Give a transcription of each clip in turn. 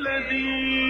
الذين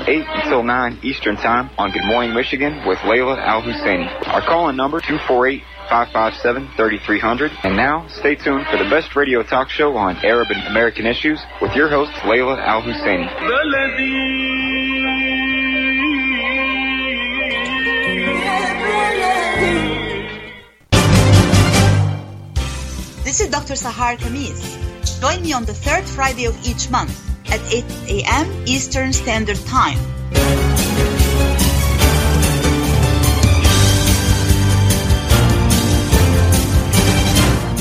8 until 9 Eastern Time on Good Morning Michigan with Layla Al Husseini. Our call in number 248 557 3300. And now, stay tuned for the best radio talk show on Arab and American issues with your host, Layla Al Husseini. This is Dr. Sahar Khamis. Join me on the third Friday of each month at 8 a.m. Eastern Standard Time.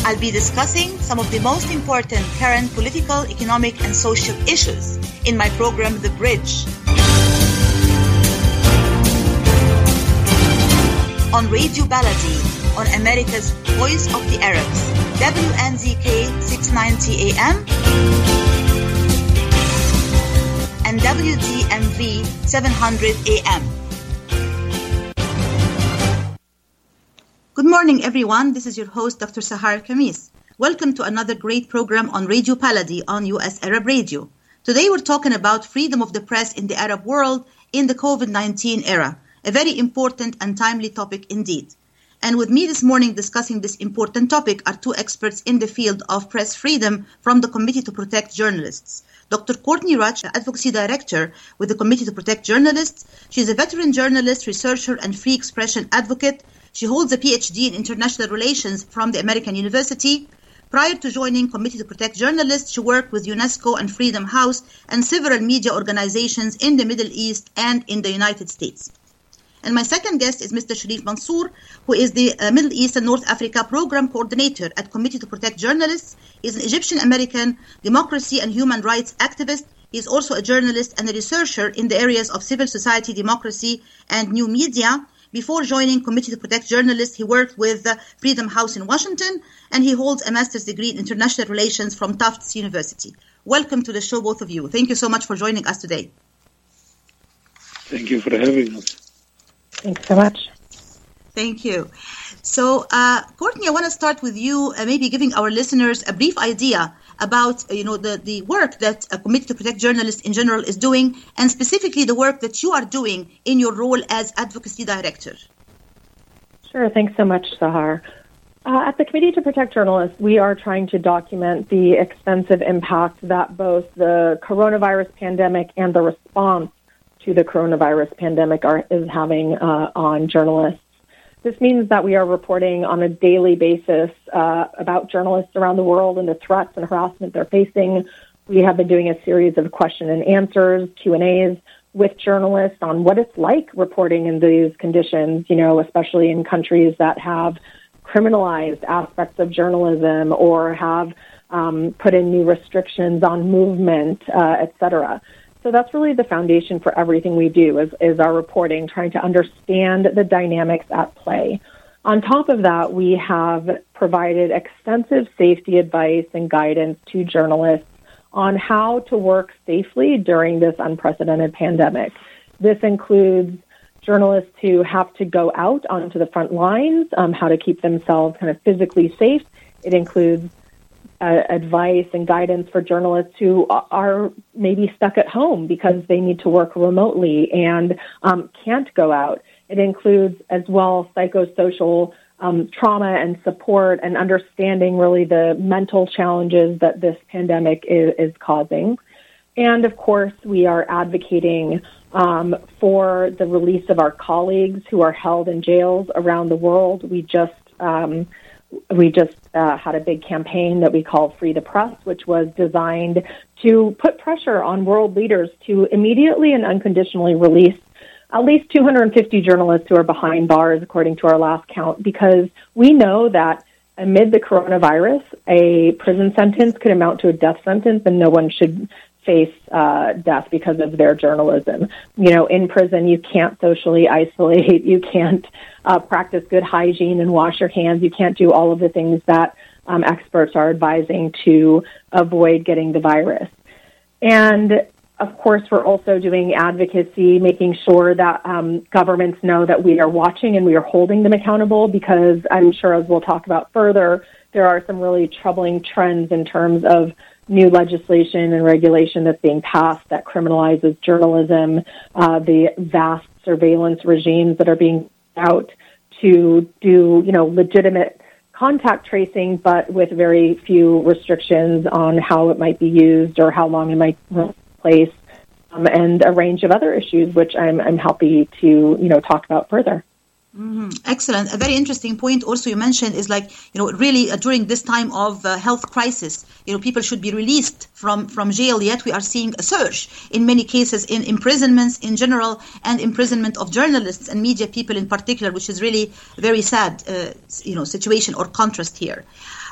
I'll be discussing some of the most important current political, economic, and social issues in my program, The Bridge. On Radio Baladi, on America's Voice of the Arabs, WNZK 690 AM and WDMV 700 AM. Good morning, everyone. This is your host, Dr. Sahar Khamis. Welcome to another great program on Radio Baladi on US Arab Radio. Today, we're talking about freedom of the press in the Arab world in the COVID 19 era, a very important and timely topic indeed. And with me this morning discussing this important topic are two experts in the field of press freedom from the Committee to Protect Journalists. Dr. Courtney Radsch, Advocacy Director with the Committee to Protect Journalists. She's a veteran journalist, researcher, and free expression advocate. She holds a PhD in International Relations from the American University. Prior to joining Committee to Protect Journalists, she worked with UNESCO and Freedom House and several media organizations in the Middle East and in the United States. And my second guest is Mr. Sharif Mansour, who is the uh, Middle East and North Africa Program Coordinator at Committee to Protect Journalists. He's an Egyptian American democracy and human rights activist. He is also a journalist and a researcher in the areas of civil society, democracy, and new media. Before joining Committee to Protect Journalists, he worked with Freedom House in Washington, and he holds a master's degree in international relations from Tufts University. Welcome to the show, both of you. Thank you so much for joining us today. Thank you for having us. Thanks so much. Thank you. So, uh, Courtney, I want to start with you, uh, maybe giving our listeners a brief idea about, uh, you know, the, the work that a Committee to Protect Journalists in general is doing, and specifically the work that you are doing in your role as advocacy director. Sure. Thanks so much, Sahar. Uh, at the Committee to Protect Journalists, we are trying to document the extensive impact that both the coronavirus pandemic and the response to the coronavirus pandemic are, is having uh, on journalists. This means that we are reporting on a daily basis uh, about journalists around the world and the threats and harassment they're facing. We have been doing a series of question and answers, Q and A's with journalists on what it's like reporting in these conditions. You know, especially in countries that have criminalized aspects of journalism or have um, put in new restrictions on movement, uh, et cetera. So that's really the foundation for everything we do is, is our reporting, trying to understand the dynamics at play. On top of that, we have provided extensive safety advice and guidance to journalists on how to work safely during this unprecedented pandemic. This includes journalists who have to go out onto the front lines, um, how to keep themselves kind of physically safe. It includes uh, advice and guidance for journalists who are maybe stuck at home because they need to work remotely and um, can't go out. It includes as well psychosocial um, trauma and support and understanding really the mental challenges that this pandemic is, is causing. And of course, we are advocating um, for the release of our colleagues who are held in jails around the world. We just um, we just uh, had a big campaign that we call Free the Press, which was designed to put pressure on world leaders to immediately and unconditionally release at least 250 journalists who are behind bars, according to our last count, because we know that amid the coronavirus, a prison sentence could amount to a death sentence, and no one should face uh, death because of their journalism. You know, in prison, you can't socially isolate, you can't uh, practice good hygiene and wash your hands, you can't do all of the things that um, experts are advising to avoid getting the virus. And of course, we're also doing advocacy, making sure that um, governments know that we are watching and we are holding them accountable because I'm sure, as we'll talk about further, there are some really troubling trends in terms of new legislation and regulation that's being passed that criminalizes journalism, uh, the vast surveillance regimes that are being out to do, you know, legitimate contact tracing, but with very few restrictions on how it might be used or how long it might place, um, and a range of other issues, which I'm, I'm happy to, you know, talk about further. Mm-hmm. Excellent. A very interesting point also you mentioned is like, you know, really uh, during this time of uh, health crisis, you know, people should be released from, from jail, yet we are seeing a surge in many cases in imprisonments in general and imprisonment of journalists and media people in particular, which is really very sad, uh, you know, situation or contrast here.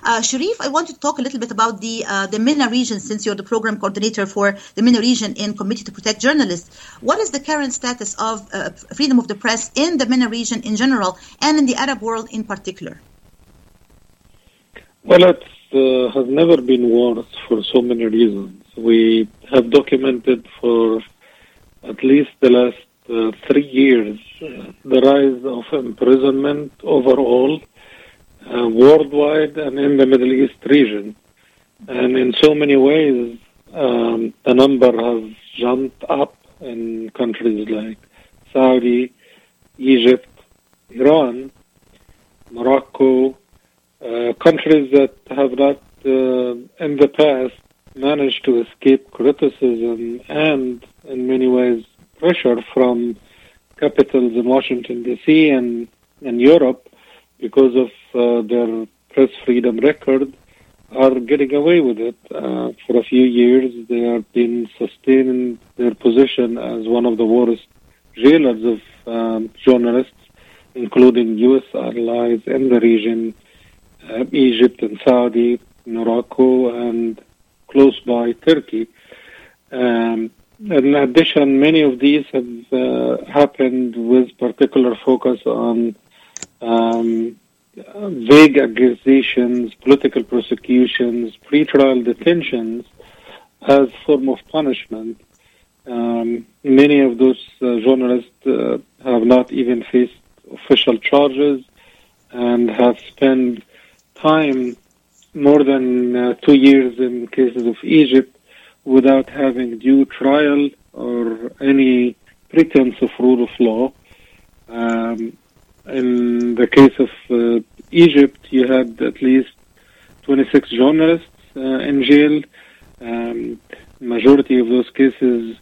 Uh, Sharif, I want to talk a little bit about the uh, the MENA region, since you're the program coordinator for the MENA region in Committee to Protect Journalists. What is the current status of uh, freedom of the press in the MENA region in general and in the Arab world in particular? Well, it uh, has never been worse for so many reasons. We have documented for at least the last uh, three years the rise of imprisonment overall uh, worldwide and in the Middle East region. And in so many ways, um, the number has jumped up in countries like Saudi, Egypt, Iran, Morocco, uh, countries that have not uh, in the past managed to escape criticism and, in many ways, pressure from capitals in Washington, D.C. and, and Europe because of uh, their press freedom record, are getting away with it. Uh, for a few years, they have been sustaining their position as one of the worst jailers of um, journalists, including U.S. allies in the region, uh, Egypt and Saudi, Morocco, and close by Turkey. Um, in addition, many of these have uh, happened with particular focus on um, vague accusations, political prosecutions, pretrial detentions as form of punishment. Um, many of those uh, journalists uh, have not even faced official charges and have spent time more than uh, two years in cases of Egypt without having due trial or any pretense of rule of law. Um, in the case of uh, Egypt, you had at least 26 journalists uh, in jail. Um, majority of those cases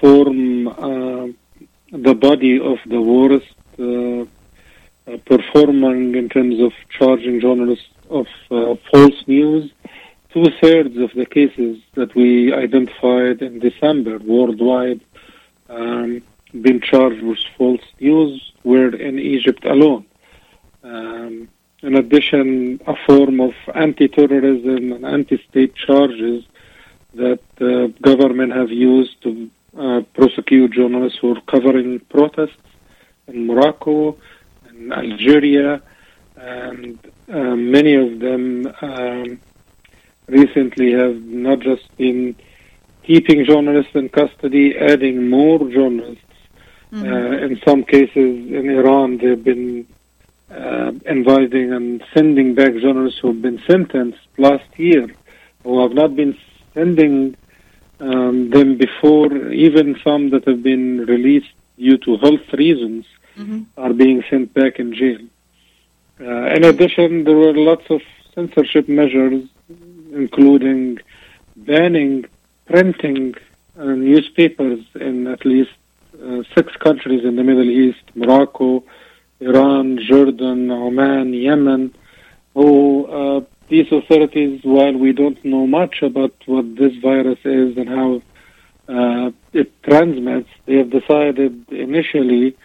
form uh, the body of the worst uh, uh, performing in terms of charging journalists of uh, false news. Two thirds of the cases that we identified in December worldwide um, been charged with false news were in Egypt alone. Um, in addition, a form of anti-terrorism and anti-state charges that the uh, government have used to uh, prosecute journalists who are covering protests in Morocco and Algeria, and uh, many of them um, recently have not just been keeping journalists in custody, adding more journalists Mm-hmm. Uh, in some cases in Iran, they've been uh, inviting and sending back journalists who have been sentenced last year, who have not been sending um, them before. Even some that have been released due to health reasons mm-hmm. are being sent back in jail. Uh, in addition, there were lots of censorship measures, including banning printing uh, newspapers in at least six countries in the Middle East Morocco, Iran, Jordan, Oman, Yemen, who uh, these authorities, while we don't know much about what this virus is and how uh, it transmits, they have decided initially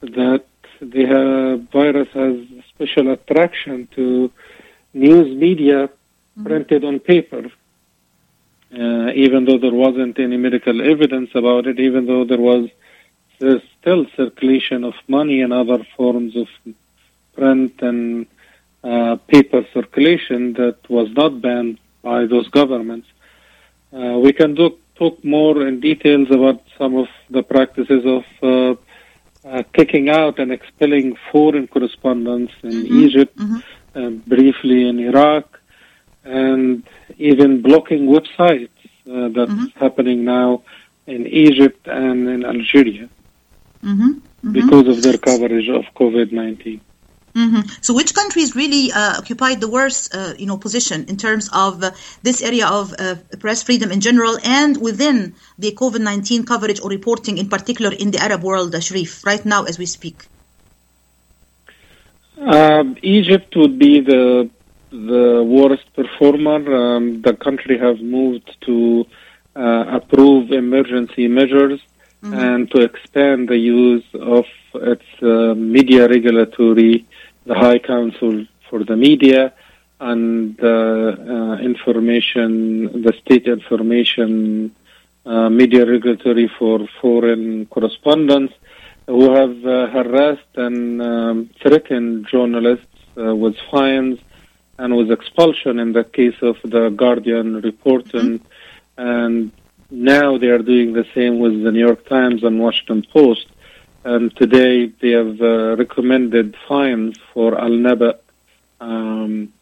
that the uh, virus has special attraction to news media mm-hmm. printed on paper. Uh, even though there wasn't any medical evidence about it, even though there was still circulation of money and other forms of print and uh, paper circulation that was not banned by those governments. Uh, we can do, talk more in details about some of the practices of uh, uh kicking out and expelling foreign correspondents in mm-hmm. Egypt, mm-hmm. briefly in Iraq, and even blocking websites uh, that's mm-hmm. happening now in Egypt and in Algeria mm-hmm. Mm-hmm. because of their coverage of COVID 19. Mm-hmm. So, which countries really uh, occupied the worst, uh, you know, position in terms of uh, this area of uh, press freedom in general, and within the COVID nineteen coverage or reporting, in particular, in the Arab world, Sharif, right now as we speak? Um, Egypt would be the the worst performer. Um, the country has moved to uh, approve emergency measures mm-hmm. and to expand the use of its media regulatory the High Council for the Media and uh, uh, information, the state information uh, media regulatory for foreign correspondents who have uh, harassed and um, threatened journalists uh, with fines and with expulsion in the case of the Guardian reporting. Mm-hmm. And now they are doing the same with the New York Times and Washington Post. And today they have uh, recommended fines for Al Naba, um,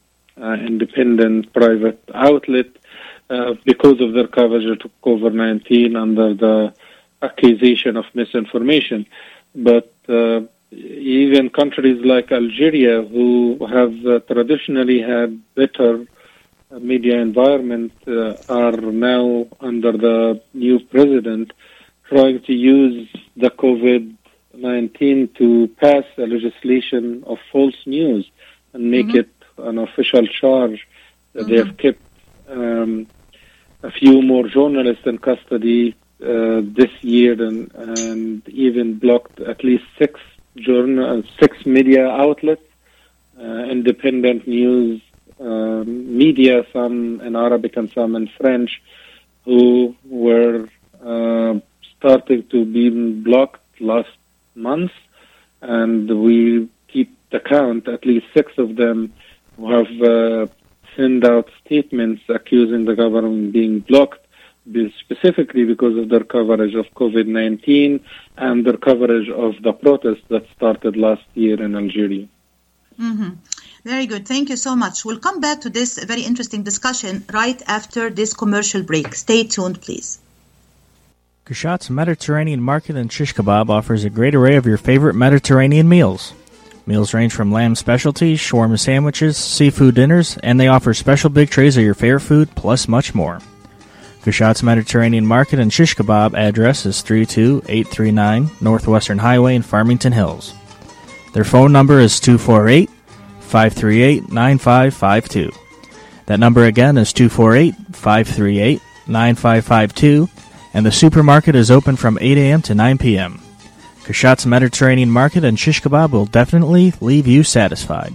uh, independent private outlet, uh, because of their coverage of COVID 19 under the accusation of misinformation. But uh, even countries like Algeria, who have uh, traditionally had better media environment, uh, are now under the new president trying to use the COVID 19 to pass a legislation of false news and make mm-hmm. it an official charge. Mm-hmm. They have kept um, a few more journalists in custody uh, this year and, and even blocked at least six journal, six media outlets, uh, independent news um, media, some in Arabic and some in French, who were uh, starting to be blocked last months, and we keep the count. At least six of them have uh, sent out statements accusing the government being blocked specifically because of their coverage of COVID-19 and their coverage of the protests that started last year in Algeria. Mm-hmm. Very good. Thank you so much. We'll come back to this very interesting discussion right after this commercial break. Stay tuned, please. Kushat's Mediterranean Market and Shish Kebab offers a great array of your favorite Mediterranean meals. Meals range from lamb specialties, shawarma sandwiches, seafood dinners, and they offer special big trays of your favorite food, plus much more. Kushat's Mediterranean Market and Shish Kebab address is 32839 Northwestern Highway in Farmington Hills. Their phone number is 248 538 9552. That number again is 248 538 9552 and the supermarket is open from 8 a.m. to 9 p.m. Kashat's Mediterranean Market and shish kebab will definitely leave you satisfied.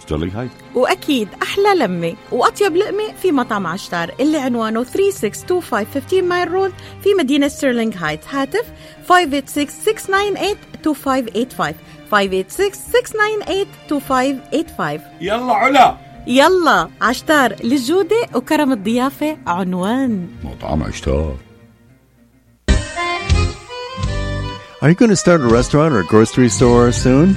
ستيرلينغ هايت وأكيد أحلى لمة وأطيب لقمة في مطعم عشتار اللي عنوانه 3625 15 مايل رود في مدينة ستيرلينغ هايت هاتف 586-698-2585 586-698-2585 يلا علا. يلا عشتار للجودة وكرم الضيافة عنوان. مطعم اشتار Are you going to start a restaurant or grocery store soon?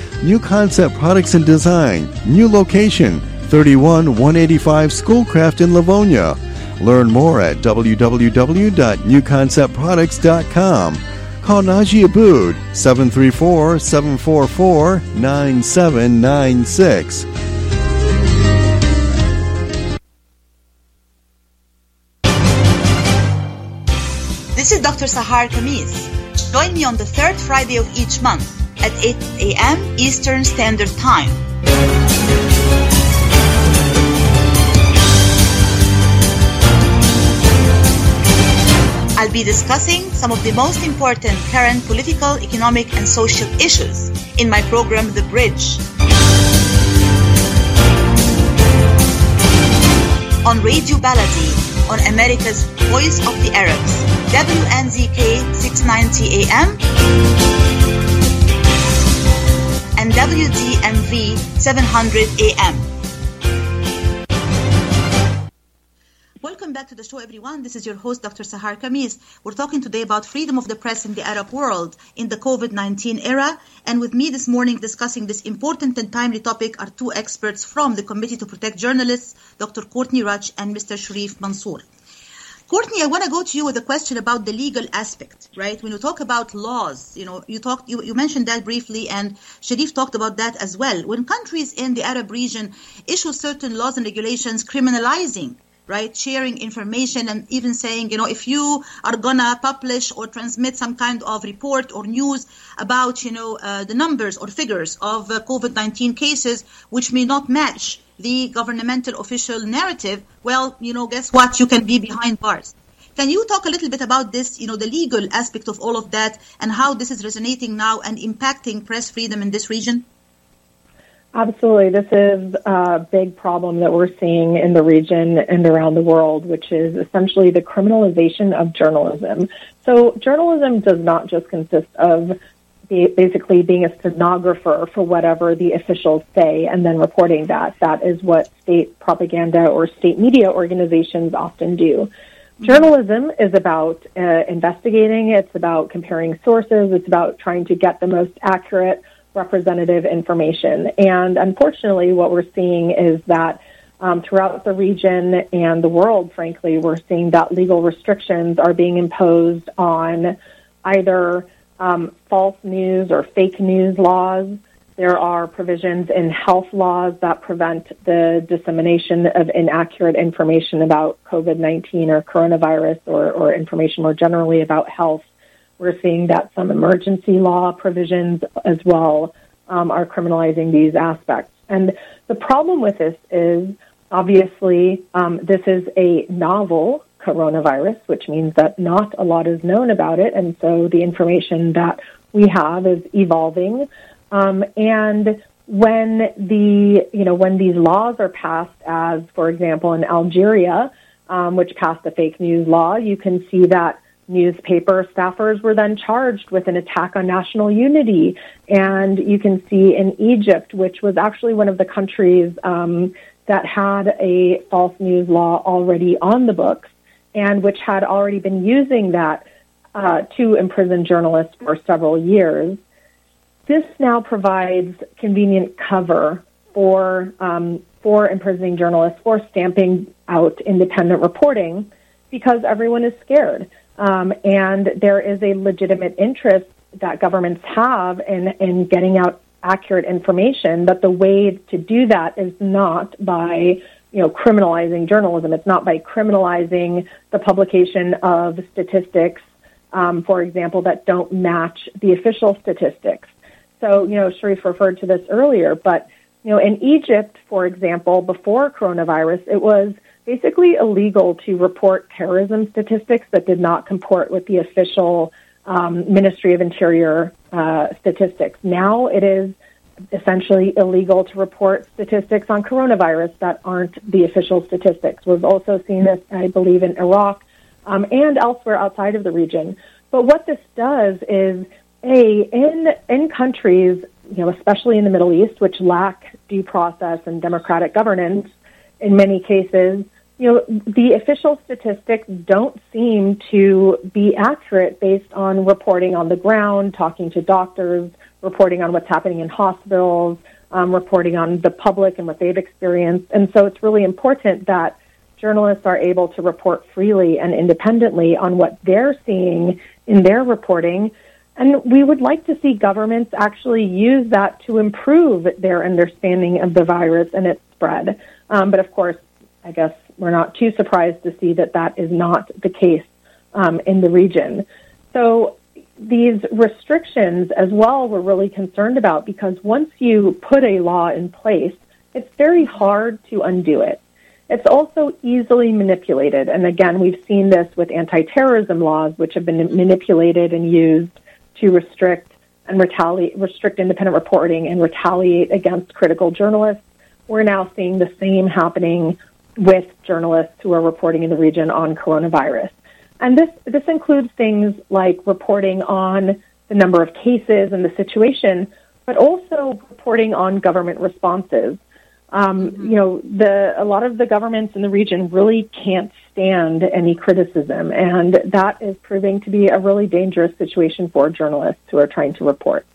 New Concept Products and Design, new location, 31 185 Schoolcraft in Livonia. Learn more at www.newconceptproducts.com. Call Najee Abood 734 744 9796. This is Dr. Sahar Khamis. Join me on the third Friday of each month at 8 a.m. Eastern Standard Time. I'll be discussing some of the most important current political, economic, and social issues in my program, The Bridge. On Radio Baladi, on America's Voice of the Arabs, WNZK 690 AM WDMV 700 AM. Welcome back to the show, everyone. This is your host, Dr. Sahar Khamis. We're talking today about freedom of the press in the Arab world in the COVID 19 era. And with me this morning discussing this important and timely topic are two experts from the Committee to Protect Journalists, Dr. Courtney Radsch and Mr. Sharif Mansour. Courtney, I want to go to you with a question about the legal aspect, right? When you talk about laws, you know, you talked, you, you mentioned that briefly, and Sharif talked about that as well. When countries in the Arab region issue certain laws and regulations criminalizing right sharing information and even saying you know if you are gonna publish or transmit some kind of report or news about you know uh, the numbers or figures of uh, covid-19 cases which may not match the governmental official narrative well you know guess what you can be behind bars can you talk a little bit about this you know the legal aspect of all of that and how this is resonating now and impacting press freedom in this region Absolutely. This is a big problem that we're seeing in the region and around the world, which is essentially the criminalization of journalism. So, journalism does not just consist of basically being a stenographer for whatever the officials say and then reporting that. That is what state propaganda or state media organizations often do. Journalism is about uh, investigating, it's about comparing sources, it's about trying to get the most accurate representative information. And unfortunately, what we're seeing is that um, throughout the region and the world, frankly, we're seeing that legal restrictions are being imposed on either um, false news or fake news laws. There are provisions in health laws that prevent the dissemination of inaccurate information about COVID 19 or coronavirus or, or information more generally about health. We're seeing that some emergency law provisions as well um, are criminalizing these aspects. And the problem with this is obviously um, this is a novel coronavirus, which means that not a lot is known about it. And so the information that we have is evolving. Um, and when the, you know, when these laws are passed, as for example in Algeria, um, which passed a fake news law, you can see that newspaper staffers were then charged with an attack on national unity. And you can see in Egypt, which was actually one of the countries um, that had a false news law already on the books and which had already been using that uh, to imprison journalists for several years. This now provides convenient cover for um, for imprisoning journalists for stamping out independent reporting because everyone is scared um, and there is a legitimate interest that governments have in in getting out accurate information. But the way to do that is not by you know, criminalizing journalism. It's not by criminalizing the publication of statistics, um, for example, that don't match the official statistics. So, you know, Sharif referred to this earlier, but, you know, in Egypt, for example, before coronavirus, it was basically illegal to report terrorism statistics that did not comport with the official um, Ministry of Interior uh, statistics. Now it is essentially illegal to report statistics on coronavirus that aren't the official statistics. We've also seen this, I believe, in Iraq um, and elsewhere outside of the region. But what this does is, a in in countries, you know, especially in the Middle East, which lack due process and democratic governance, in many cases, you know, the official statistics don't seem to be accurate based on reporting on the ground, talking to doctors, reporting on what's happening in hospitals, um, reporting on the public and what they've experienced. And so it's really important that journalists are able to report freely and independently on what they're seeing in their reporting. And we would like to see governments actually use that to improve their understanding of the virus and its spread. Um, but of course, I guess we're not too surprised to see that that is not the case um, in the region. So these restrictions as well we're really concerned about because once you put a law in place, it's very hard to undo it. It's also easily manipulated. And again, we've seen this with anti-terrorism laws, which have been manipulated and used to restrict and retaliate, restrict independent reporting and retaliate against critical journalists. We're now seeing the same happening with journalists who are reporting in the region on coronavirus. And this, this includes things like reporting on the number of cases and the situation, but also reporting on government responses. Um, mm-hmm. You know, the, a lot of the governments in the region really can't stand any criticism, and that is proving to be a really dangerous situation for journalists who are trying to report.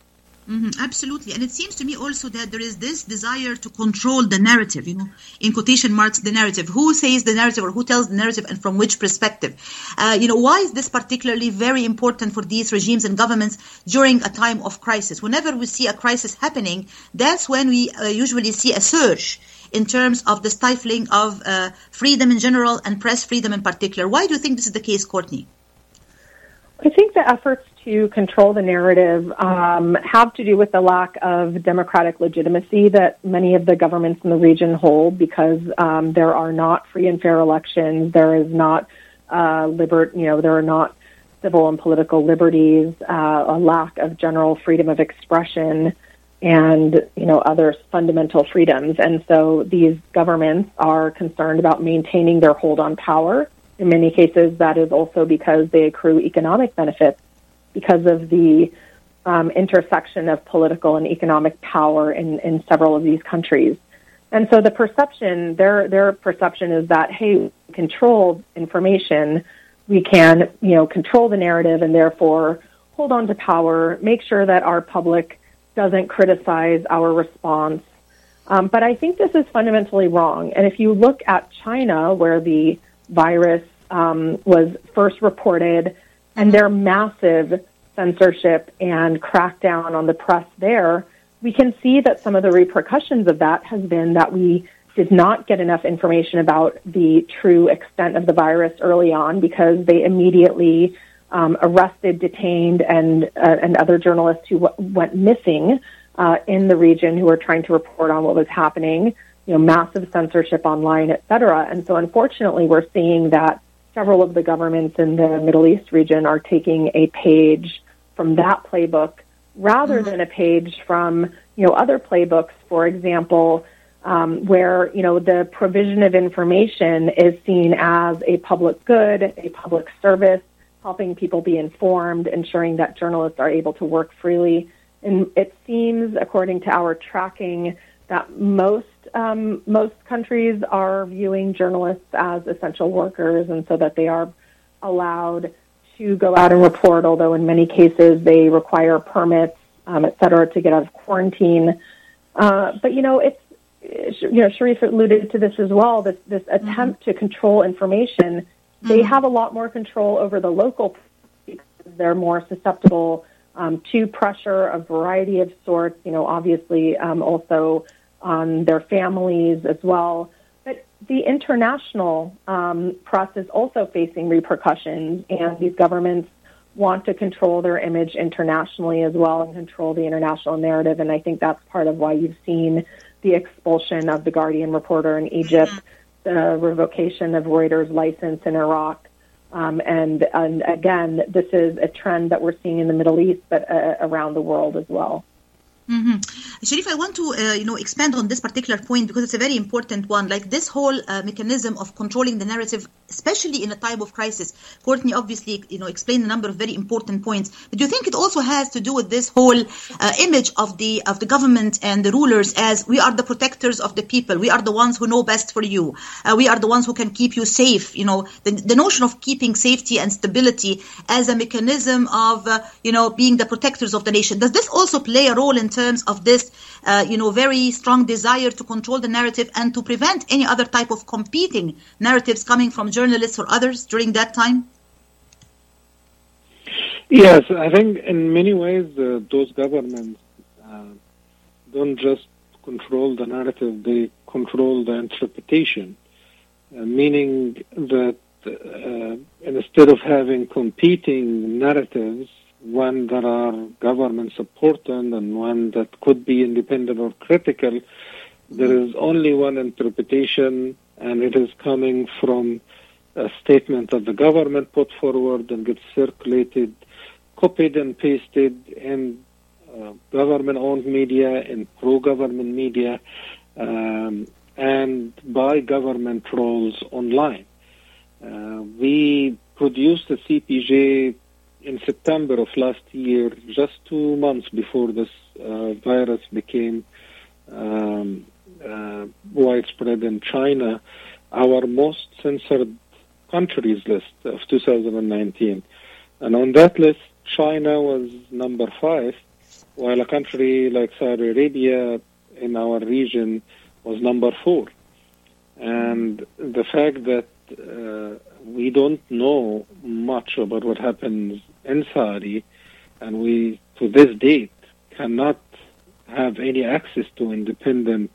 Mm-hmm, absolutely. And it seems to me also that there is this desire to control the narrative, you know, in quotation marks, the narrative. Who says the narrative or who tells the narrative and from which perspective? Uh, you know, why is this particularly very important for these regimes and governments during a time of crisis? Whenever we see a crisis happening, that's when we uh, usually see a surge in terms of the stifling of uh, freedom in general and press freedom in particular. Why do you think this is the case, Courtney? I think the efforts to control the narrative um, have to do with the lack of democratic legitimacy that many of the governments in the region hold because um, there are not free and fair elections. There is not uh, liber- you know, there are not civil and political liberties, uh, a lack of general freedom of expression, and you know other fundamental freedoms. And so these governments are concerned about maintaining their hold on power. In many cases, that is also because they accrue economic benefits because of the um, intersection of political and economic power in, in several of these countries. And so the perception, their their perception is that hey, control information, we can you know control the narrative and therefore hold on to power, make sure that our public doesn't criticize our response. Um, but I think this is fundamentally wrong. And if you look at China, where the virus um, was first reported and their massive censorship and crackdown on the press there, we can see that some of the repercussions of that has been that we did not get enough information about the true extent of the virus early on because they immediately um, arrested, detained, and uh, and other journalists who w- went missing uh, in the region who were trying to report on what was happening. You know, massive censorship online, et cetera. And so, unfortunately, we're seeing that several of the governments in the Middle East region are taking a page from that playbook rather mm-hmm. than a page from you know other playbooks, for example, um, where you know the provision of information is seen as a public good, a public service, helping people be informed, ensuring that journalists are able to work freely. And it seems, according to our tracking, that most um, most countries are viewing journalists as essential workers, and so that they are allowed to go out and report. Although in many cases they require permits, um, et cetera, to get out of quarantine. Uh, but you know, it's you know, Sharif alluded to this as well. This this mm-hmm. attempt to control information. Mm-hmm. They have a lot more control over the local. They're more susceptible um, to pressure, a variety of sorts. You know, obviously um, also on their families as well. But the international um, press is also facing repercussions, and these governments want to control their image internationally as well and control the international narrative. And I think that's part of why you've seen the expulsion of the Guardian reporter in Egypt, the revocation of Reuters' license in Iraq. Um, and, and again, this is a trend that we're seeing in the Middle East, but uh, around the world as well. Mm-hmm. Sharif, I want to uh, you know expand on this particular point because it's a very important one. Like this whole uh, mechanism of controlling the narrative, especially in a time of crisis. Courtney obviously you know explained a number of very important points. But do you think it also has to do with this whole uh, image of the of the government and the rulers as we are the protectors of the people. We are the ones who know best for you. Uh, we are the ones who can keep you safe. You know the, the notion of keeping safety and stability as a mechanism of uh, you know being the protectors of the nation. Does this also play a role in terms of this, uh, you know, very strong desire to control the narrative and to prevent any other type of competing narratives coming from journalists or others during that time? Yes, I think in many ways uh, those governments uh, don't just control the narrative, they control the interpretation, uh, meaning that uh, instead of having competing narratives, one that are government supported and one that could be independent or critical, there is only one interpretation, and it is coming from a statement that the government put forward and gets circulated, copied and pasted in uh, government-owned media, in pro-government media, um, and by government trolls online. Uh, we produced a CPJ in September of last year, just two months before this uh, virus became um, uh, widespread in China, our most censored countries list of 2019. And on that list, China was number five, while a country like Saudi Arabia in our region was number four. And the fact that uh, we don't know much about what happens in Saudi, and we, to this date, cannot have any access to independent,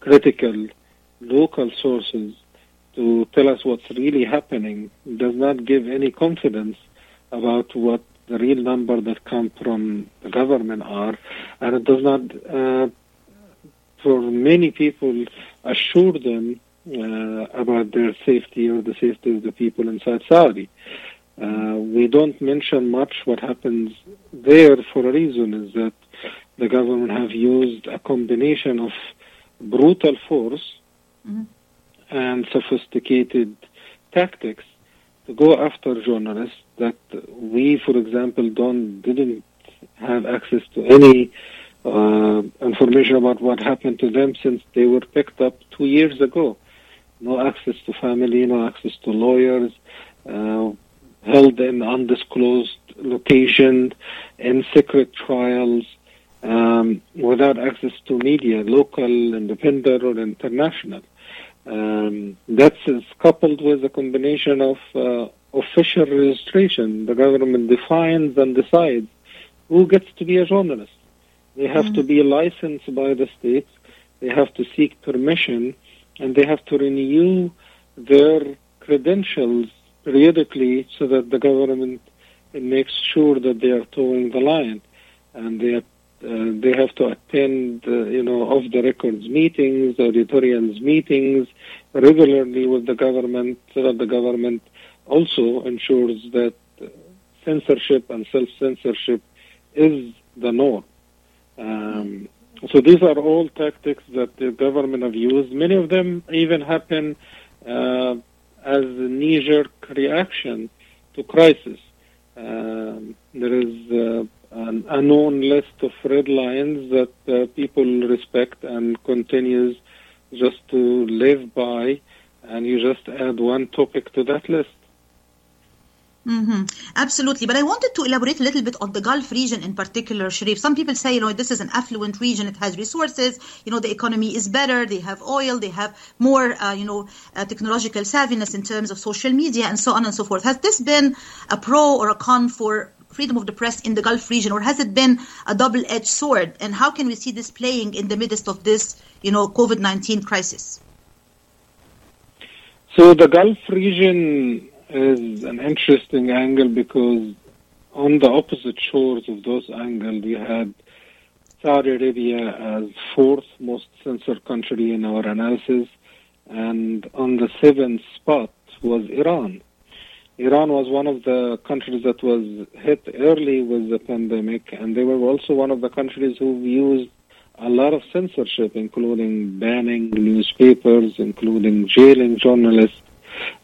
critical, local sources to tell us what's really happening does not give any confidence about what the real number that come from the government are, and it does not, uh, for many people, assure them uh, about their safety or the safety of the people inside Saudi. Uh, we don't mention much what happens there for a reason is that the government have used a combination of brutal force mm-hmm. and sophisticated tactics to go after journalists that we, for example, don't didn't have access to any uh, information about what happened to them since they were picked up two years ago. No access to family, no access to lawyers. Uh, held in undisclosed locations in secret trials um, without access to media, local, independent, or international. Um, that's coupled with a combination of uh, official registration. The government defines and decides who gets to be a journalist. They have mm-hmm. to be licensed by the state. They have to seek permission, and they have to renew their credentials periodically so that the government makes sure that they are toeing the line and they uh, they have to attend, uh, you know, off the records meetings, editorials meetings regularly with the government, so that the government also ensures that censorship and self-censorship is the norm. Um, so these are all tactics that the government have used. Many of them even happen uh, as a knee-jerk reaction to crisis. Um, there is uh, an, unknown list of red lines that uh, people respect and continues just to live by, and you just add one topic to that list. Mm-hmm. Absolutely. But I wanted to elaborate a little bit on the Gulf region in particular, Sharif. Some people say, you know, this is an affluent region. It has resources. You know, the economy is better. They have oil. They have more, uh, you know, uh, technological savviness in terms of social media and so on and so forth. Has this been a pro or a con for freedom of the press in the Gulf region, or has it been a double-edged sword? And how can we see this playing in the midst of this, you know, COVID-19 crisis? So the Gulf region is an interesting angle because on the opposite shores of those angles, we had Saudi Arabia as fourth most censored country in our analysis, and on the seventh spot was Iran. Iran was one of the countries that was hit early with the pandemic, and they were also one of the countries who used a lot of censorship, including banning newspapers, including jailing journalists,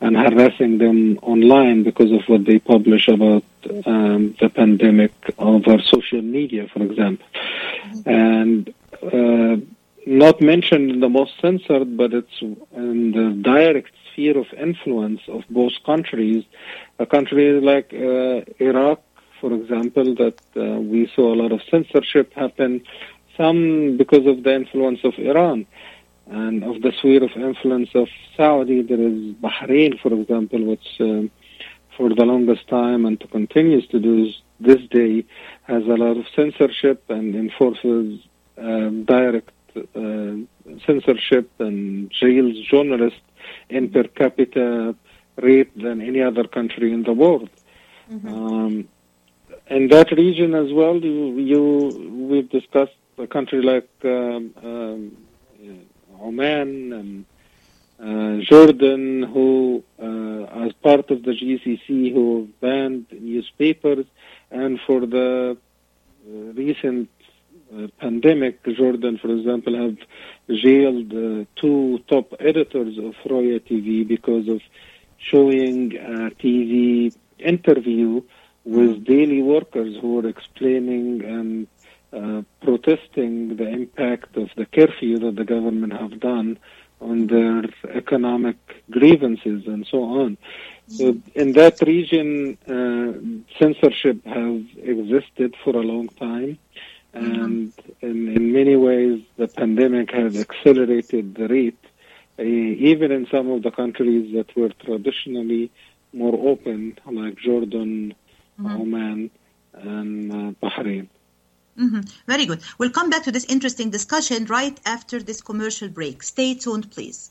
and harassing them online because of what they publish about um, the pandemic over social media, for example. And uh, not mentioned in the most censored, but it's in the direct sphere of influence of both countries. A country like uh, Iraq, for example, that uh, we saw a lot of censorship happen, some because of the influence of Iran and of the sphere of influence of Saudi, there is Bahrain, for example, which um, for the longest time and continues to do this day has a lot of censorship and enforces um, direct uh, censorship and jails journalists in per capita rate than any other country in the world. Mm-hmm. Um, in that region as well, you, you we've discussed a country like um, um, Oman and uh, Jordan, who, uh, as part of the GCC, who banned newspapers, and for the uh, recent pandemic, Jordan, for example, have jailed two top editors of Roya TV because of showing a TV interview with daily workers who were explaining and uh, protesting the impact of the curfew that the government have done on their economic grievances and so on. So in that region, uh, censorship has existed for a long time, and in, in many ways, the pandemic has accelerated the rate, uh, even in some of the countries that were traditionally more open, like Jordan, mm-hmm. Oman, and uh, Bahrain. Mm-hmm. Very good. We'll come back to this interesting discussion right after this commercial break. Stay tuned, please.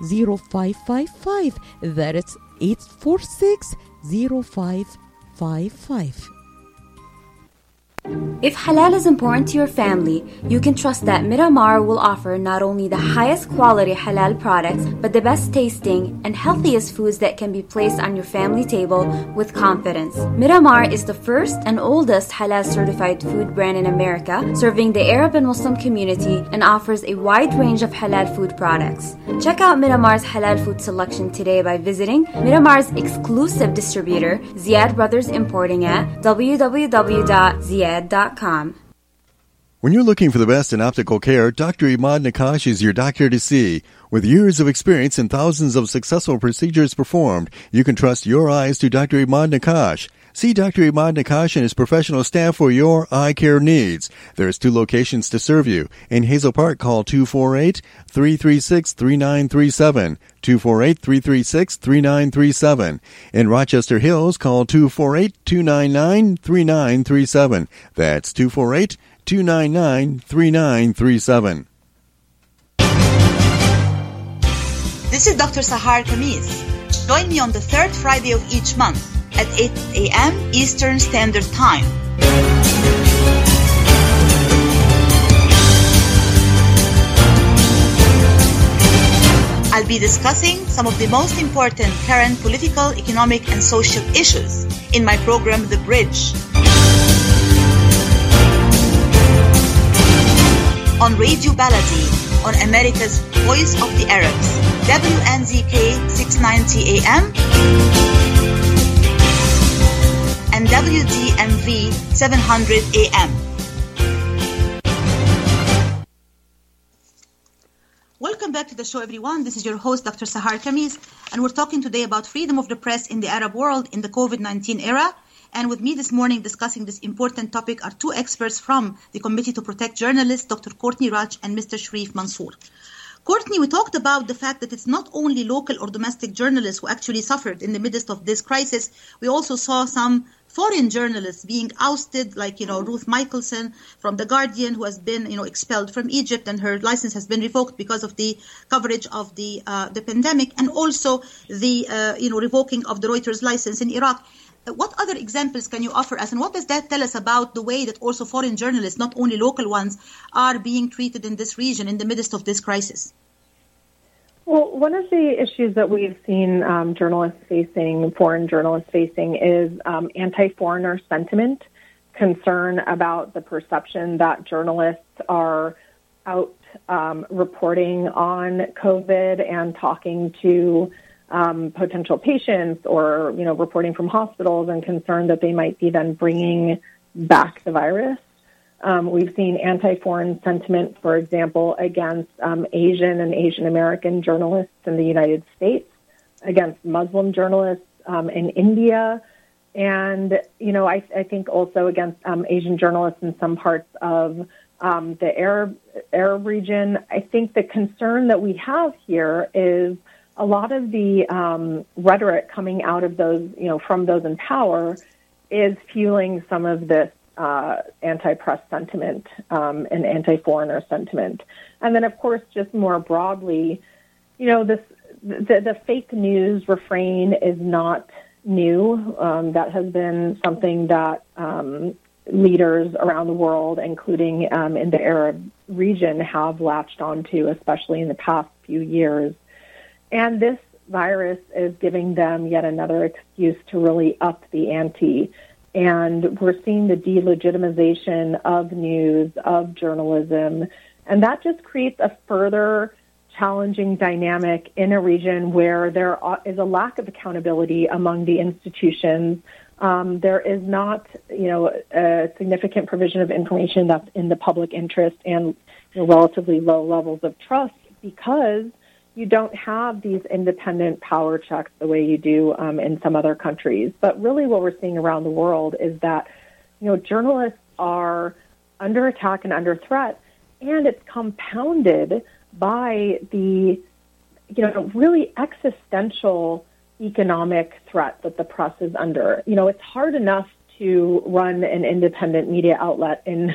0555 that's 846 0555 If halal is important to your family, you can trust that Miramar will offer not only the highest quality halal products, but the best tasting and healthiest foods that can be placed on your family table with confidence. Miramar is the first and oldest halal certified food brand in America, serving the Arab and Muslim community and offers a wide range of halal food products. Check out Miramar's halal food selection today by visiting Miramar's exclusive distributor, Ziad Brothers Importing at When you're looking for the best in optical care, Dr. Imad Nakash is your doctor to see. With years of experience and thousands of successful procedures performed, you can trust your eyes to Dr. Imad Nakash. See Dr. Imad Nakash and his professional staff for your eye care needs. There's two locations to serve you. In Hazel Park, call 248-336-3937. 248-336-3937. In Rochester Hills, call 248-299-3937. That's 248-299-3937. This is Dr. Sahar Khamis. Join me on the third Friday of each month at 8 a.m. Eastern Standard Time. I'll be discussing some of the most important current political, economic, and social issues in my program, The Bridge. On Radio Baladi, on America's Voice of the Arabs, WNZK 690 AM and WDMV 700 AM. Welcome back to the show, everyone. This is your host, Dr. Sahar Khamis, and we're talking today about freedom of the press in the Arab world in the COVID 19 era. And with me this morning discussing this important topic are two experts from the Committee to Protect Journalists, Dr. Courtney Radsch and Mr. Sherif Mansour. Courtney, we talked about the fact that it's not only local or domestic journalists who actually suffered in the midst of this crisis. We also saw some foreign journalists being ousted, like you know Ruth Michaelson from the Guardian, who has been you know expelled from Egypt and her license has been revoked because of the coverage of the uh, the pandemic, and also the uh, you know revoking of the Reuters license in Iraq. What other examples can you offer us, and what does that tell us about the way that also foreign journalists, not only local ones, are being treated in this region in the midst of this crisis? Well, one of the issues that we've seen um, journalists facing, foreign journalists facing, is um, anti foreigner sentiment, concern about the perception that journalists are out um, reporting on COVID and talking to um, potential patients or, you know, reporting from hospitals and concern that they might be then bringing back the virus. Um, we've seen anti-foreign sentiment, for example, against um, Asian and Asian American journalists in the United States, against Muslim journalists um, in India, and you know, I, I think also against um, Asian journalists in some parts of um, the Arab Arab region. I think the concern that we have here is a lot of the um, rhetoric coming out of those, you know, from those in power, is fueling some of this uh, anti-press sentiment um, and anti-foreigner sentiment. And then, of course, just more broadly, you know, this the, the fake news refrain is not new. Um, that has been something that um, leaders around the world, including um, in the Arab region, have latched onto, especially in the past few years. And this virus is giving them yet another excuse to really up the ante and we're seeing the delegitimization of news, of journalism, and that just creates a further challenging dynamic in a region where there is a lack of accountability among the institutions. Um, there is not, you know, a significant provision of information that's in the public interest and you know, relatively low levels of trust because you don't have these independent power checks the way you do um, in some other countries. But really, what we're seeing around the world is that you know journalists are under attack and under threat, and it's compounded by the you know really existential economic threat that the press is under. You know, it's hard enough to run an independent media outlet in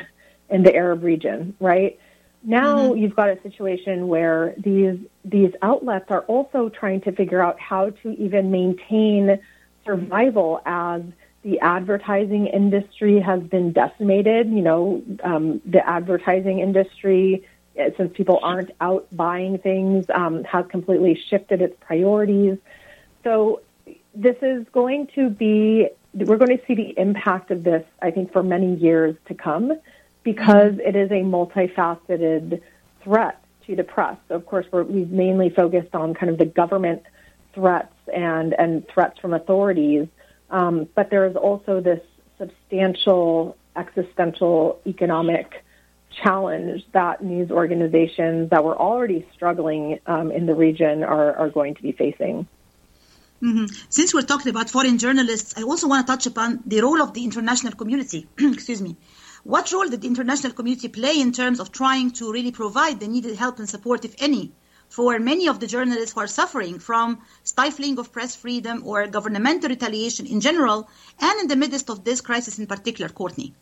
in the Arab region, right? Now mm-hmm. you've got a situation where these these outlets are also trying to figure out how to even maintain survival as the advertising industry has been decimated. You know, um, the advertising industry, eh, since people aren't out buying things, um, has completely shifted its priorities. So this is going to be, we're going to see the impact of this, I think, for many years to come because it is a multifaceted threat to the press. So of course, we're, we've mainly focused on kind of the government threats and, and threats from authorities. Um, but there is also this substantial existential economic challenge that news organizations that were already struggling um, in the region are, are going to be facing. Mm-hmm. Since we're talking about foreign journalists, I also want to touch upon the role of the international community. Excuse me. What role did the international community play in terms of trying to really provide the needed help and support, if any, for many of the journalists who are suffering from stifling of press freedom or governmental retaliation in general, and in the midst of this crisis in particular, Courtney?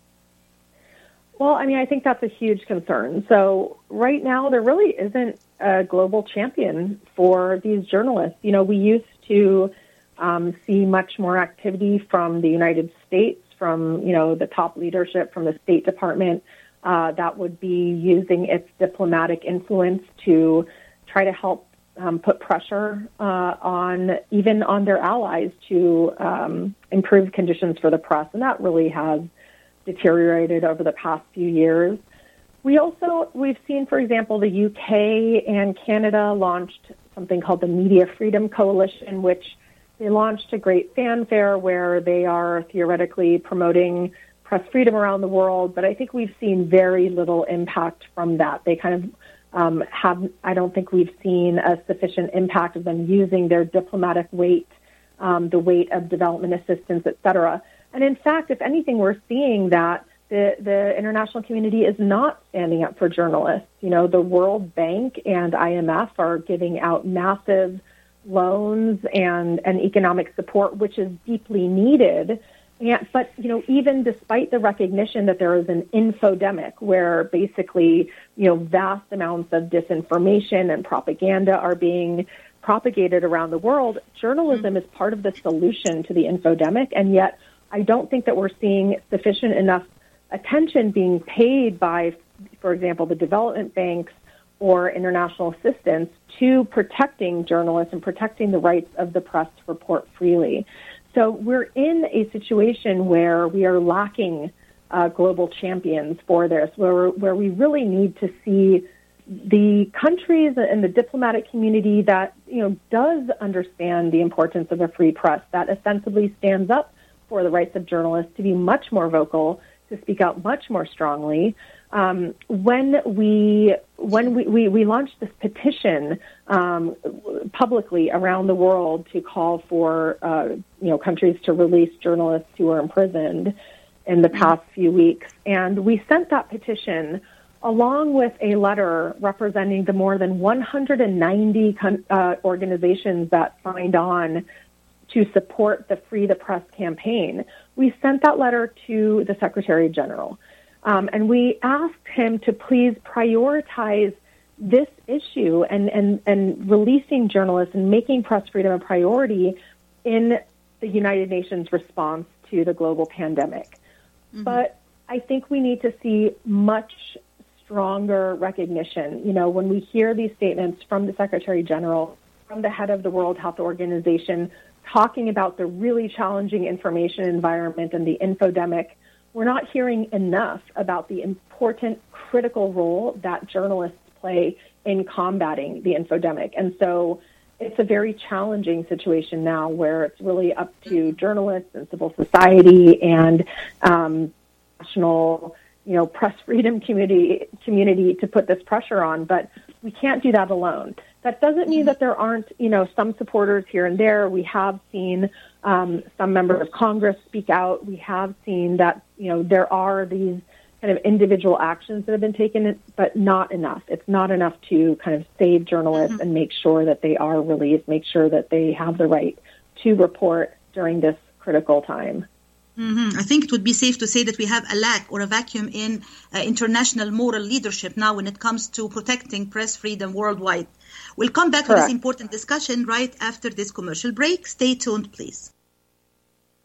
Well, I mean, I think that's a huge concern. So right now, there really isn't a global champion for these journalists. You know, we used to um, see much more activity from the United States, from you know the top leadership from the State Department, uh, that would be using its diplomatic influence to try to help um, put pressure uh, on even on their allies to um, improve conditions for the press, and that really has deteriorated over the past few years. We also we've seen, for example, the UK and Canada launched something called the Media Freedom Coalition, which they launched a great fanfare where they are theoretically promoting press freedom around the world. But I think we've seen very little impact from that. They kind of um, have, I don't think we've seen a sufficient impact of them using their diplomatic weight, um, the weight of development assistance, et cetera. And in fact, if anything, we're seeing that the, the international community is not standing up for journalists. You know, the World Bank and IMF are giving out massive loans and, and economic support, which is deeply needed. And, but, you know, even despite the recognition that there is an infodemic where basically, you know, vast amounts of disinformation and propaganda are being propagated around the world, journalism is part of the solution to the infodemic. And yet, I don't think that we're seeing sufficient enough attention being paid by, for example, the development banks or international assistance to protecting journalists and protecting the rights of the press to report freely. So we're in a situation where we are lacking uh, global champions for this, where where we really need to see the countries and the diplomatic community that you know does understand the importance of a free press, that ostensibly stands up for the rights of journalists, to be much more vocal to speak out much more strongly. Um, when we when we, we, we, launched this petition um, publicly around the world to call for uh, you know countries to release journalists who are imprisoned in the past few weeks, and we sent that petition along with a letter representing the more than 190 uh, organizations that signed on to support the Free the Press campaign, we sent that letter to the Secretary General. Um, and we asked him to please prioritize this issue and, and, and releasing journalists and making press freedom a priority in the United Nations response to the global pandemic. Mm-hmm. But I think we need to see much stronger recognition. You know, when we hear these statements from the Secretary General, from the head of the World Health Organization, talking about the really challenging information environment and the infodemic, we're not hearing enough about the important, critical role that journalists play in combating the infodemic. And so it's a very challenging situation now where it's really up to journalists and civil society and um, national, you know, press freedom community community to put this pressure on. But we can't do that alone. That doesn't mean that there aren't, you know, some supporters here and there. We have seen um, some members of Congress speak out. We have seen that, you know, there are these kind of individual actions that have been taken, but not enough. It's not enough to kind of save journalists mm-hmm. and make sure that they are released, make sure that they have the right to report during this critical time. Mm-hmm. I think it would be safe to say that we have a lack or a vacuum in uh, international moral leadership now when it comes to protecting press freedom worldwide. We'll come back Correct. to this important discussion right after this commercial break. Stay tuned, please.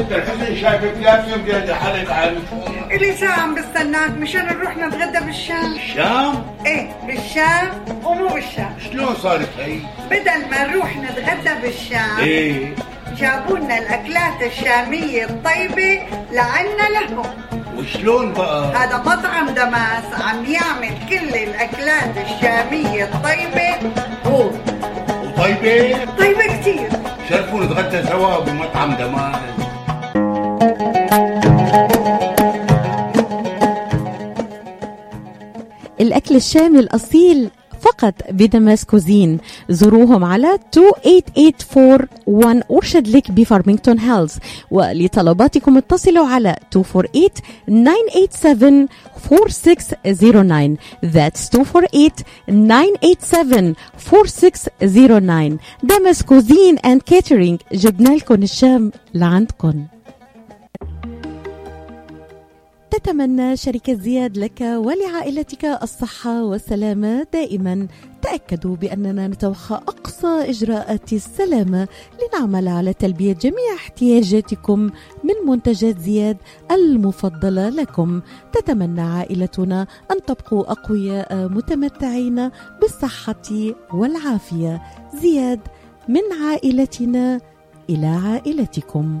يوسف الحسن شايفك لابسه بجد حالك عن إلي ساعة عم بستناك مشان نروح نتغدى بالشام. الشام إيه بالشام ومو بالشام. شلون صارت هي؟ بدل ما نروح نتغدى بالشام إيه. جابوا لنا الأكلات الشامية الطيبة لعنا لهم. وشلون بقى؟ هذا مطعم دماس عم يعمل كل الأكلات الشامية الطيبة. هو. وطيبة؟ طيبة كتير. شرفوا نتغدى سوا بمطعم دمار الأكل الشامي الأصيل فقط بدماس كوزين. زوروهم على 28841 أورشد ليك بفارمينغتون هيلز. ولطلباتكم اتصلوا على 248 987 4609 That's 248 987 4609 دمس كوزين اند كاترينج جبنا لكم الشام لعندكم. تتمنى شركة زياد لك ولعائلتك الصحة والسلامة دائما. تأكدوا بأننا نتوخى أقصى إجراءات السلامة لنعمل على تلبية جميع احتياجاتكم من منتجات زياد المفضلة لكم. تتمنى عائلتنا أن تبقوا أقوياء متمتعين بالصحة والعافية. زياد من عائلتنا إلى عائلتكم.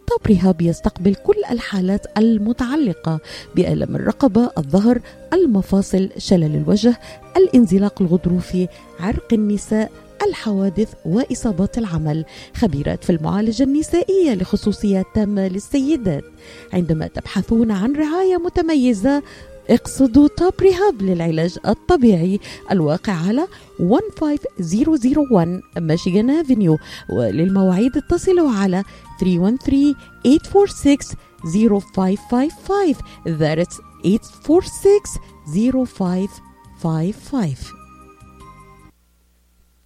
رهاب يستقبل كل الحالات المتعلقة بألم الرقبة، الظهر، المفاصل، شلل الوجه، الانزلاق الغضروفي، عرق النساء، الحوادث وإصابات العمل. خبيرات في المعالجة النسائية لخصوصيات تامة للسيدات. عندما تبحثون عن رعاية متميزة اقصدوا توب ريهاب للعلاج الطبيعي. الواقع على 15001 ميشيغان افنيو وللمواعيد اتصلوا على 313 846 0555 that's 846 0555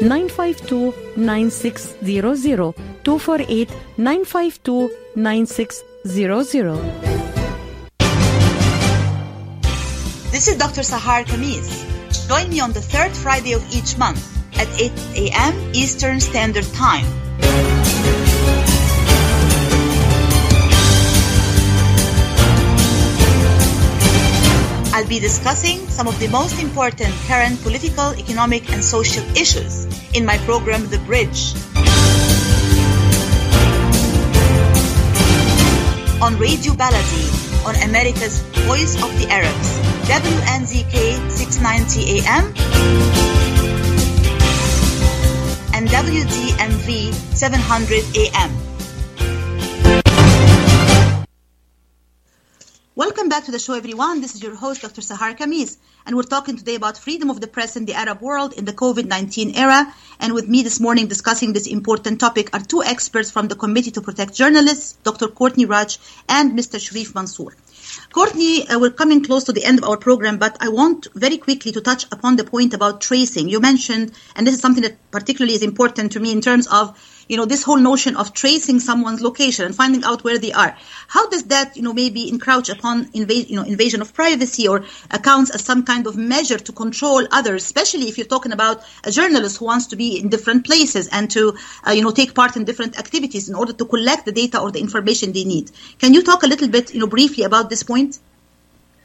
952 9600 248 952 9600 This is Dr. Sahar Khamis. Join me on the third Friday of each month at 8 a.m. Eastern Standard Time. I'll be discussing some of the most important current political, economic, and social issues in my program, The Bridge. on Radio Baladi on America's Voice of the Arabs, WNZK 690 AM and WDMV 700 AM. Welcome back to the show, everyone. This is your host, Dr. Sahar Khamis, and we're talking today about freedom of the press in the Arab world in the COVID 19 era. And with me this morning discussing this important topic are two experts from the Committee to Protect Journalists, Dr. Courtney Radsch and Mr. Sherif Mansour. Courtney, uh, we're coming close to the end of our program, but I want very quickly to touch upon the point about tracing. You mentioned, and this is something that particularly is important to me in terms of you know this whole notion of tracing someone's location and finding out where they are. How does that you know maybe encroach upon you know invasion of privacy or accounts as some kind of measure to control others especially if you're talking about a journalist who wants to be in different places and to uh, you know take part in different activities in order to collect the data or the information they need? Can you talk a little bit you know briefly about this point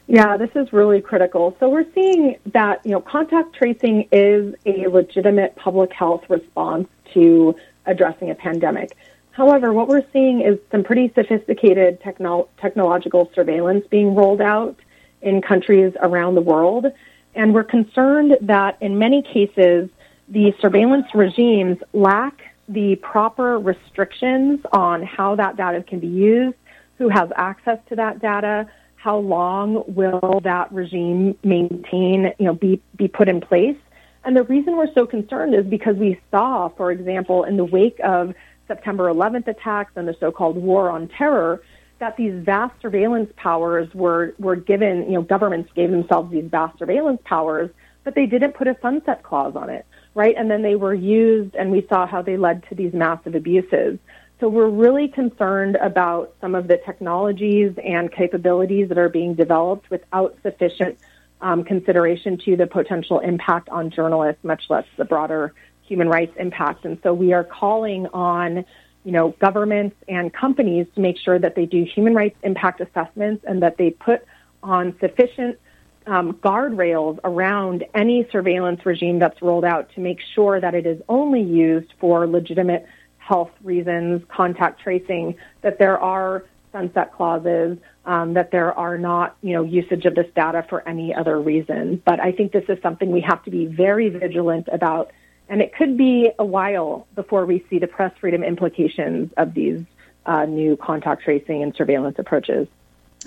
yeah, this is really critical. So we're seeing that, you know, contact tracing is a legitimate public health response to addressing a pandemic. However, what we're seeing is some pretty sophisticated techno- technological surveillance being rolled out in countries around the world. And we're concerned that in many cases, the surveillance regimes lack the proper restrictions on how that data can be used, who has access to that data, how long will that regime maintain, you know, be, be put in place. And the reason we're so concerned is because we saw, for example, in the wake of September 11th attacks and the so-called war on terror, that these vast surveillance powers were, were given, you know, governments gave themselves these vast surveillance powers, but they didn't put a sunset clause on it, right? And then they were used, and we saw how they led to these massive abuses. So we're really concerned about some of the technologies and capabilities that are being developed without sufficient um, consideration to the potential impact on journalists, much less the broader human rights impact. And so we are calling on, you know, governments and companies to make sure that they do human rights impact assessments and that they put on sufficient um, guardrails around any surveillance regime that's rolled out to make sure that it is only used for legitimate health reasons, contact tracing, that there are sunset clauses, um, that there are not, you know, usage of this data for any other reason. But I think this is something we have to be very vigilant about. And it could be a while before we see the press freedom implications of these uh, new contact tracing and surveillance approaches.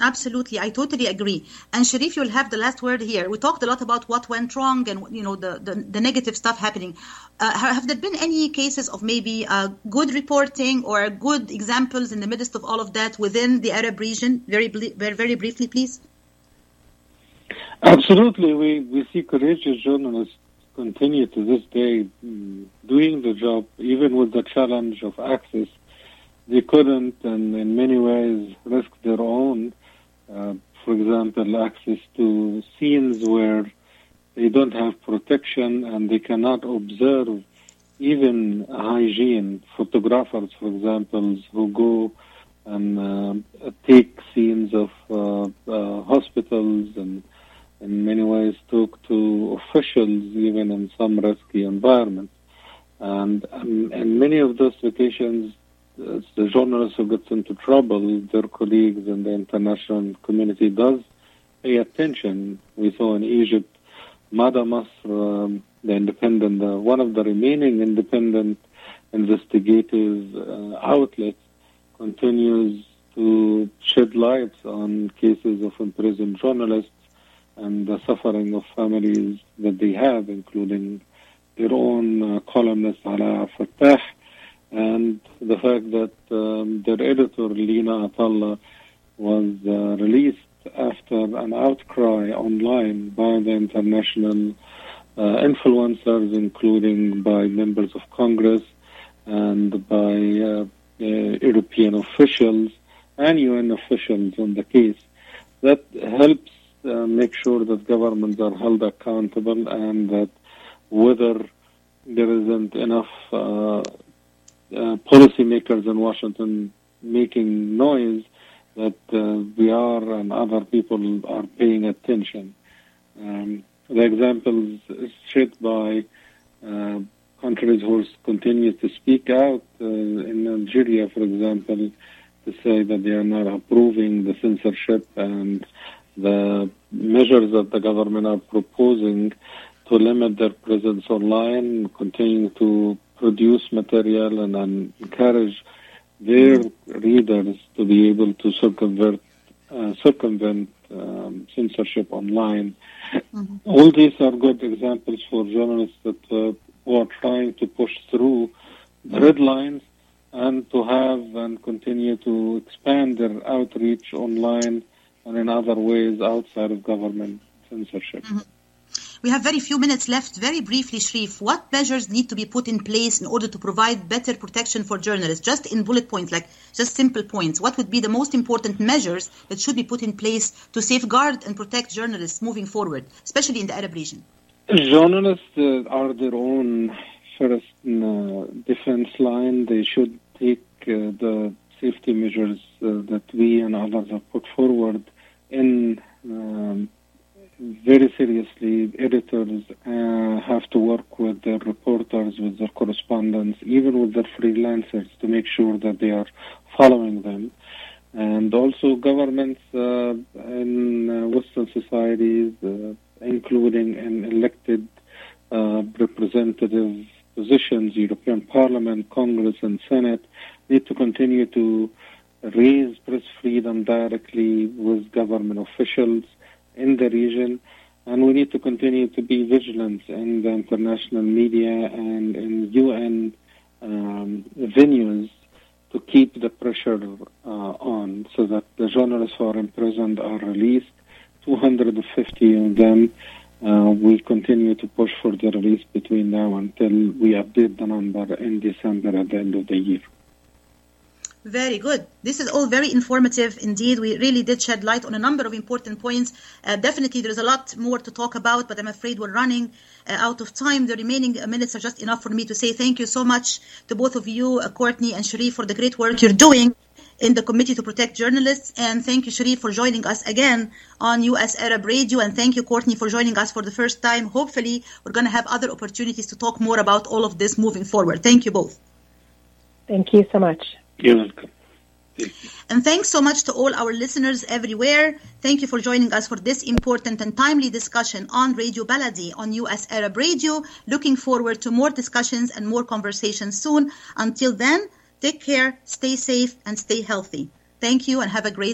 Absolutely, I totally agree. And Sherif, you'll have the last word here. We talked a lot about what went wrong and you know the the, the negative stuff happening. Uh, have there been any cases of maybe uh, good reporting or good examples in the midst of all of that within the Arab region? Very very very briefly, please. Absolutely, we we see courageous journalists continue to this day mm, doing the job, even with the challenge of access. They couldn't, and in many ways, risk their own uh, for example, access to scenes where they don't have protection and they cannot observe even hygiene. Photographers, for example, who go and uh, take scenes of uh, uh, hospitals and in many ways talk to officials even in some risky environments. And, and, and many of those locations the journalists who gets into trouble, their colleagues and the international community does pay attention. We saw in Egypt, Mada Masr, um, the independent, uh, one of the remaining independent investigative uh, outlets, continues to shed light on cases of imprisoned journalists and the suffering of families that they have, including their own uh, columnist Ala Fattah, and the fact that um, their editor, Lina Atalla, was uh, released after an outcry online by the international uh, influencers, including by members of Congress and by uh, European officials and UN officials on the case. That helps uh, make sure that governments are held accountable and that whether there isn't enough uh, uh, policymakers in Washington making noise that uh, we are and other people are paying attention. Um, the examples set by uh, countries who continue to speak out. Uh, in Algeria, for example, to say that they are not approving the censorship and the measures that the government are proposing to limit their presence online, continuing to produce material and, encourage their readers to be able to circumvent, uh, circumvent um, censorship online. All these are good examples for journalists that uh, who are trying to push through the red lines and to have and continue to expand their outreach online and in other ways outside of government censorship. We have very few minutes left. Very briefly, Sherif, what measures need to be put in place in order to provide better protection for journalists? Just in bullet points, like just simple points. What would be the most important measures that should be put in place to safeguard and protect journalists moving forward, especially in the Arab region? Journalists uh, are their own first uh, defense line. They should take uh, the safety measures that we and others have put forward in um, very seriously. Editors uh, have to work with their reporters, with their correspondents, even with their freelancers to make sure that they are following them. And also governments uh, in uh, Western societies, uh, including in elected uh, representative positions, European Parliament, Congress, and Senate, need to continue to raise press freedom directly with government officials in the region. And we need to continue to be vigilant in the international media and in UN um, venues to keep the pressure uh, on so that the journalists who are imprisoned are released. 250 of them. Uh, we continue to push for the release between now until we update the number in December at the end of the year. Very good. This is all very informative indeed. We really did shed light on a number of important points. Uh, definitely, there's a lot more to talk about, but I'm afraid we're running uh, out of time. The remaining uh, minutes are just enough for me to say thank you so much to both of you, uh, Courtney and Sherif, for the great work you're doing in the Committee to Protect Journalists. And thank you, Sherif, for joining us again on US Arab Radio. And thank you, Courtney, for joining us for the first time. Hopefully, we're going to have other opportunities to talk more about all of this moving forward. Thank you both. Thank you so much. You're welcome. And thanks so much to all our listeners everywhere. Thank you for joining us for this important and timely discussion on Radio Baladi on US Arab Radio. Looking forward to more discussions and more conversations soon. Until then, take care, stay safe, and stay healthy. Thank you and have a great